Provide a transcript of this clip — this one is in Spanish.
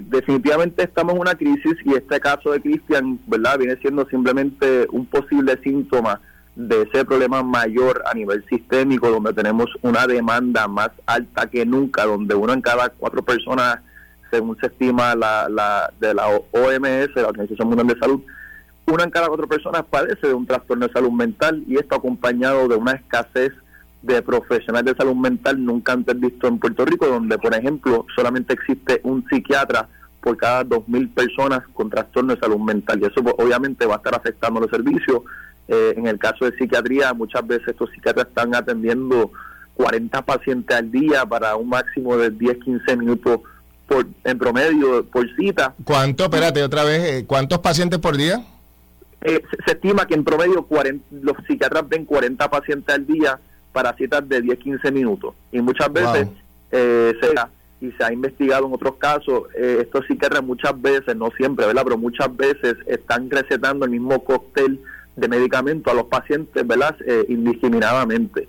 Definitivamente estamos en una crisis y este caso de Cristian, ¿verdad? Viene siendo simplemente un posible síntoma de ese problema mayor a nivel sistémico, donde tenemos una demanda más alta que nunca, donde uno en cada cuatro personas, según se estima la, la, de la OMS, la Organización Mundial de Salud, una en cada cuatro personas padece de un trastorno de salud mental y esto acompañado de una escasez de profesionales de salud mental nunca antes visto en Puerto Rico, donde, por ejemplo, solamente existe un psiquiatra por cada 2.000 personas con trastorno de salud mental. Y eso pues, obviamente va a estar afectando los servicios eh, en el caso de psiquiatría, muchas veces estos psiquiatras están atendiendo 40 pacientes al día para un máximo de 10, 15 minutos por, en promedio por cita. ¿Cuánto, espérate otra vez, eh, cuántos pacientes por día? Eh, se, estima que en promedio 40, los psiquiatras ven 40 pacientes al día para citas de 10, 15 minutos. Y muchas veces se y se ha investigado en otros casos, estos psiquiatras muchas veces, no siempre, ¿verdad? Pero muchas veces están recetando el mismo cóctel de medicamentos a los pacientes, ¿verdad? Eh, indiscriminadamente.